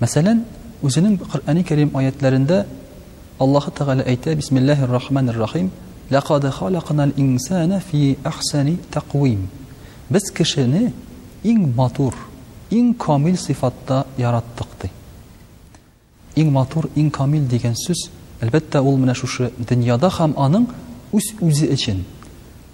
Мәсәлән, үзенең Коръәни Кәрим аятьләрендә Аллаһы Тәгалә әйтә, Бисмиллаһи р-Рахмани р-Рахим, Ләкад халакнал инсана фи әхсәни тәкъвим. Без кешене иң матур, иң камил сыйфатта яраттык, ди. Иң матур, иң камил дигән сүз, әлбәттә, ул менә шушы дөньяда һәм аның үз-үзе өчен.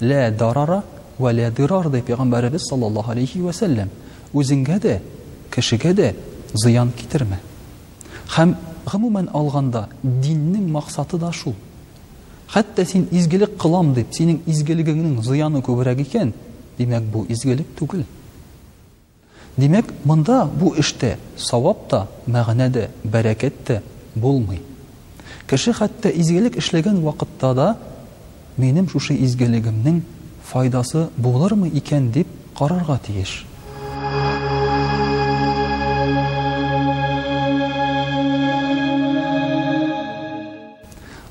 Лә дарара вә лә дирар ди пәйгамбәребез саллаллаһу алейһи вә сәлләм. Үзеңгә дә, кешегә дә зыян китермә. Һәм, гомумән алганда, диннең максаты да шул. Хәтта син изгелек кылам дип, синең изгелегеңнең зыяны күбрәк икән, димәк, бу изгелек түгел. Димәк, монда бу эштә савап та, мәгънә дә, бәрәкәт тә булмый. Кеше хәтта изгелек эшләгән вакытта да, Минем шушы изгелегемнең файдасы булырмы икән дип карарга тиеш.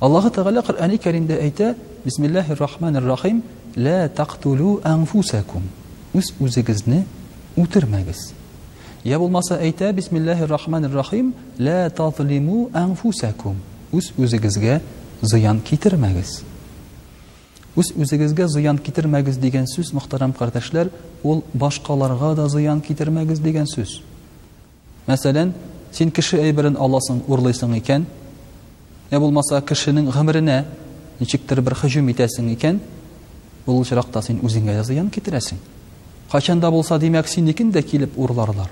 Аллаһы Тәгалә Коръәни Кәримдә әйтә, Бисмиллаһи ррахманир рахим, Лә тактулү әнфүсәкүм, үз-үзегезне үтермәгез. Йә булмаса әйтә, Бисмиллаһи ррахманир рахим, Лә тазлимү әнфүсәкүм, үз-үзегезгә зыян китермәгез. Үз-үзегезгә зыян китермәгез дигән сүз, мөхтәрәм кардәшләр, ул башкаларга да зыян китермәгез дигән сүз. Мәсәлән, син кеше әйберен аласың, урлыйсың икән, йә булмаса кешенең гомеренә ничектер бер һөҗүм итәсең икән, ул очракта син үзеңә дә зыян китерәсең. Кайчан да булса, димәк, синекен дә килеп урларлар.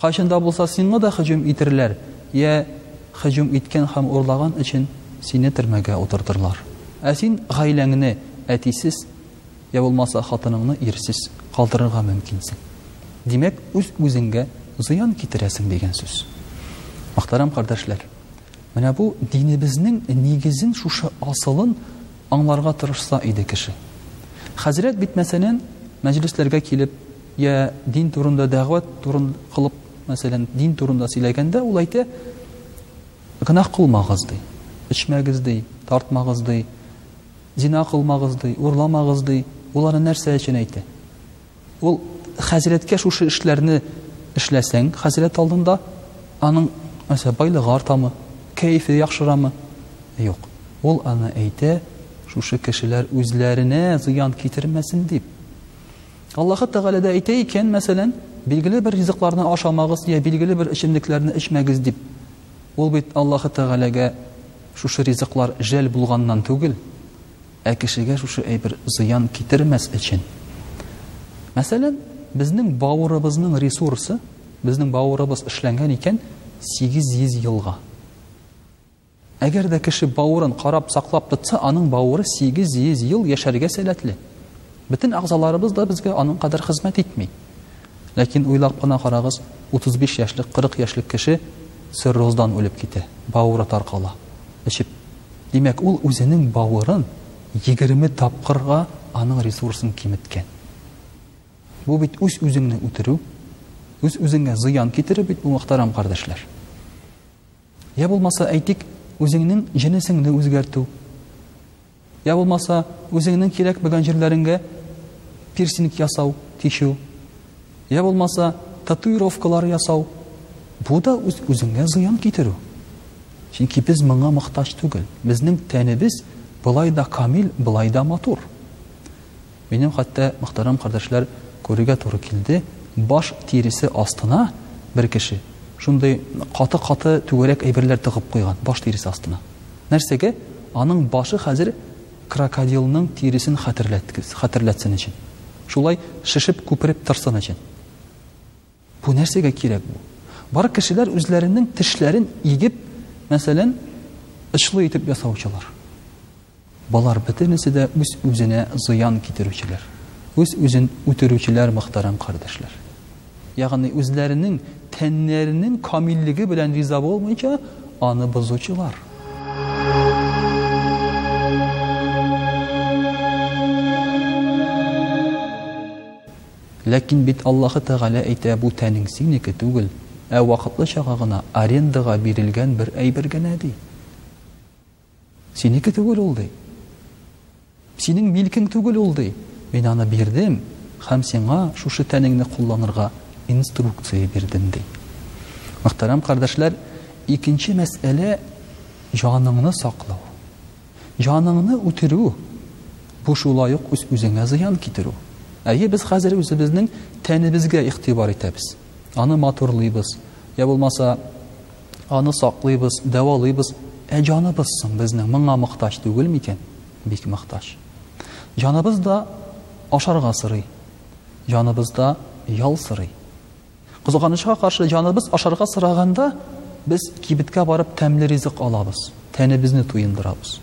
Кайчан да булса, сиңа да һөҗүм итерләр, йә һөҗүм иткән һәм урлаган өчен сине төрмәгә утыртырлар. Ә син гаиләңне әтисез, Я булмаса хатыныңны ирсез калдырырга мөмкинсең. Димәк, үз-үзеңгә зыян китерәсең дигән сүз. Мөхтәрәм кардәшләр, менә бу динебезнең нигезен шушы асылын аңларга тырышса иде кеше. Хәзрәт бит мәсәлән, мәҗлесләргә килеп, я дин турында дәгъват турын кылып, мәсәлән, дин турында сөйләгәндә ул әйтә, гынах кылмагыз ди, эчмәгез ди, тартмагыз ди. Зина кылмагыз, ди, урламагыз, ди. Ул аны нәрсә өчен әйтә? Ул хәзрәткә шушы эшләрне эшләсәң, хәзрәт алдында, аның, мәсәлән, байлыгы артамы, кәефе яхшырамы? Юк. Ул аны әйтә, шушы кешеләр үзләренә зыян китермәсен дип. Аллаһы Тәгалә дә әйтә икән, мәсәлән, билгеле бер ризыкларны ашамагыз, я билгеле бер эчемлекләрне эчмәгез дип. Ул бит Аллаһы Тәгаләгә Шушы ризыклар жәл булганнан түгел, ә кешегә шушы әйбер зыян китермәс өчен. Мәсәлән, безнең бавырыбызның ресурсы, безнең бавырыбыз эшләнгән икән 800 елга. Әгәр дә кеше бавырын карап, саклап тотса, аның бавыры 800 ел яшәргә сәләтле. Бөтен әгъзаларыбыз да безгә аның кадәр хезмәт итми. Ләкин уйлап кына карагыз, 35 яшьлек, 40 яшьлек кеше цирроздан үлеп китә, бавыры таркала, эчеп. Димәк, ул үзенең бавырын егерме тапкырга аның ресурсын киметкән. Бу бит үз-үзеңне үтерү, үз-үзеңә зыян китерү бит бу, мөхтәрәм кардәшләр. Йә булмаса, әйтик, үзеңнең җенесеңне үзгәртү. Я булмаса, үзеңнең кирәкмәгән җирләреңгә пирсинг ясау, тишү. Я булмаса, татуировкалар ясау. Бу да үз үзеңә зыян китерү. Чөнки без моңа мохтаҗ түгел. Безнең тәнебез болай да камил, болай да матур. Минем хәтта, мөхтәрәм кардәшләр, күрергә туры килде, баш тиресе астына бер кеше шундый каты-каты түгәрәк әйберләр тыгып куйган, баш тиресе астына. Нәрсәгә? Аның башы хәзер крокодилның тиресен хәтерләткес, хәтерләтсен өчен. Шулай шешеп-күпереп торсын өчен. Бу нәрсәгә кирәк бу? Бар кешеләр үзләренең тешләрен игеп, мәсәлән, очлы итеп ясаучылар. Болар бөтенесе дә үз-үзенә зыян китерүчеләр, үз-үзен үтерүчеләр, мөхтәрәм кардәшләр. Ягъни үзләренең тәннәренең камиллеге белән риза булмыйча, аны бозучылар. Ләкин бит Аллаһы Тәгалә әйтә, бу тәнең синеке түгел, ә вакытлычага гына арендага бирелгән бер әйбер генә, ди. Синеке түгел ул, ди. Синең милкең түгел ул, ди. Мин аны бирдем һәм сиңа шушы тәнеңне кулланырга инструкция бирдем, ди. Мөхтәрәм кардәшләр, икенче мәсьәлә, җаныңны саклау. Җаныңны үтерү, бу шулай ук үз-үзеңә зыян китерү. Әйе, без хәзер үзебезнең тәнебезгә игътибар итәбез. Аны матурлыйбыз, йә булмаса, аны саклыйбыз, дәвалыйбыз. Ә җаныбыз соң безнең моңа мохтаҗ түгел микән? Бик мохтаҗ. Җаныбыз да ашарга сорый, җаныбыз да ял сорый. Кызганычка каршы, җаныбыз ашарга сораганда, без кибеткә барып тәмле ризык алабыз, тәнебезне туендырабыз.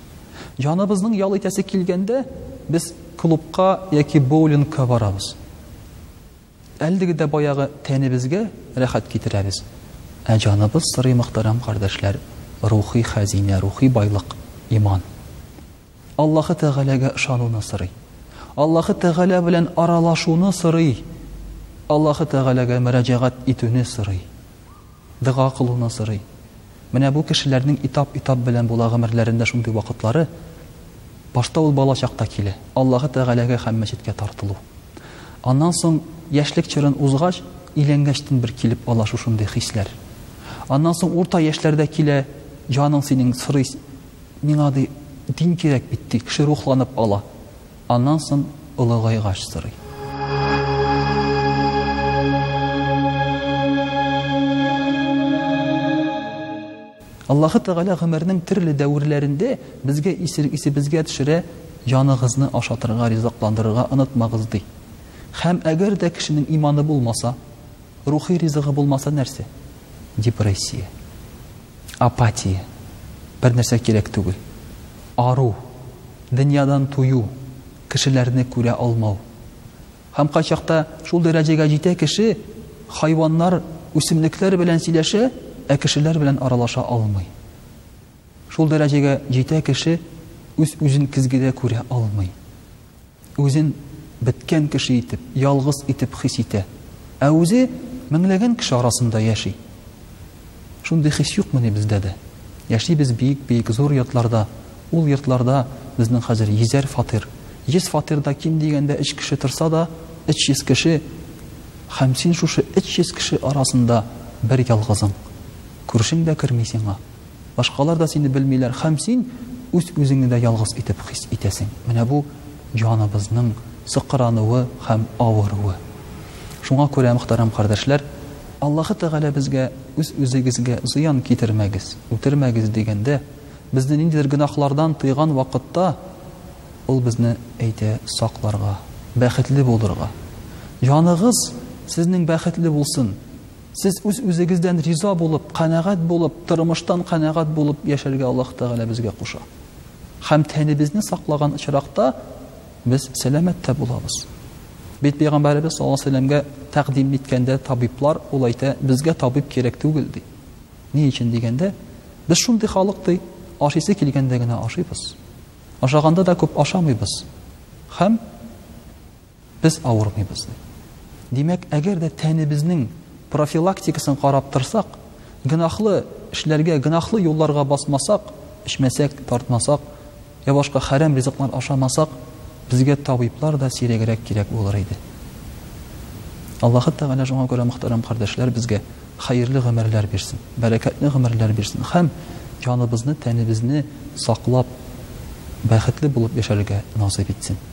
Җаныбызның ял итәсе килгәндә, без клубка яки боулингка барабыз. Әлдеге дә баягы тәнебезгә рәхәт китерәбез. Ә җаныбыз сорый, мөхтәрәм кардәшләр, рухи хәзинә, рухи байлык, иман. Аллаһы Тәгаләгә ышануны сорый. Аллаһы Тәгалә белән аралашуны сорый. Аллаһы Тәгаләгә мөрәҗәгать итүне сорый. Дога кылуны сорый. Менә бу кешеләрнең этап-этап белән була гомерләрендә шундый вакытлары. Башта ул бала чакта килә, Аллаһы Тәгаләгә һәм мәчеткә тартылу. Аннан соң, яшьлек чорын узгач, өйләнгәчтен бер килеп ала шушындый хисләр. Аннан соң урта яшьләрдә килә, җаның синең сорый, Миңа, ди, дин кирәк бит, ди, кеше рухланып ала. Аннан сон олыгайгач сорый. Аллаһы Тәгалә гомернең төрле дәверләрендә безгә исебезгә төшерә, яныгызны ашатырга, ризыкландырырга онытмагыз, ди. Хәм әгәр дә кешенең иманы булмаса, рухи ризыгы булмаса нәрсә? Депрессия. Апатия, бер нәрсә кирәк түгел. Ару, дөньядан тую, кешеләрне күрә алмау. Һәм кайчакта шул дәрәҗәгә җитә кеше, хайваннар, үсемлекләр белән сөйләшә, ә кешеләр белән аралаша алмый. Шул дәрәҗәгә җитә кеше, үз-үзен көзгедә күрә алмый. Үзен беткән кеше итеп, ялгыз итеп хис итә. Ә үзе меңләгән кеше арасында яши. Шундый хис юкмыни бездә дә? Яшибез биек-биек зур йортларда, ул йортларда безнең хәзер йөзәр фатир. Йөз фатирда ким дигәндә өч кеше торса да, өч йөз кеше, һәм син шушы өч йөз кеше арасында бер ялгызың. Күршең дә керми сиңа. Башкалар да сине белмиләр һәм син үз-үзеңне дә ялгыз итеп хис итәсең. Менә бу җаныбызның сыкрануы һәм авыруы. Шуңа күрә, мөхтәрәм кардәшләр, Аллаһы Тәгалә безгә үз-үзегезгә зыян китермәгез, үтермәгез дигәндә, безне ниндидер гөнаһлардан тыйган вакытта, Ул безне әйтә сакларга, бәхетле булырга. Җаныгыз сезнең бәхетле булсын! Сез үз-үзегездән риза булып, канәгать булып, тормыштан канәгать булып яшәргә Аллаһ Тәгалә безгә куша. Һәм тәнебезне саклаган очракта без сәламәт тә булабыз. Бит пәйгамбәребез саллаллаһу алейһи сәләмгә тәкъдим иткәндә табиблар ул әйтә, безгә табиб кирәк түгел ди. Ни өчен дигәндә, без шундый халык ди, ашыйсы килгәндә генә ашыйбыз. Ашаганда да күп ашамыйбыз. Һәм без авырмыйбыз. Димәк, әгәр дә тәнебезнең профилактикасын карап торсак, гынахлы эшләргә, гынахлы юлларга басмасак, эчмәсәк, тартмасак, я башка хәрәм ризыклар ашамасак, безгә табиблар да сирәгрәк кирәк булыр иде. Аллаһ Тәгалә шуңа күрә мөхтәрәм кардәшләр безгә хәерле гомерләр бирсен, бәрәкәтле гомерләр бирсен һәм җаныбызны, тәнебезне саклап, бәхетле булып яшәргә насыйп итсен.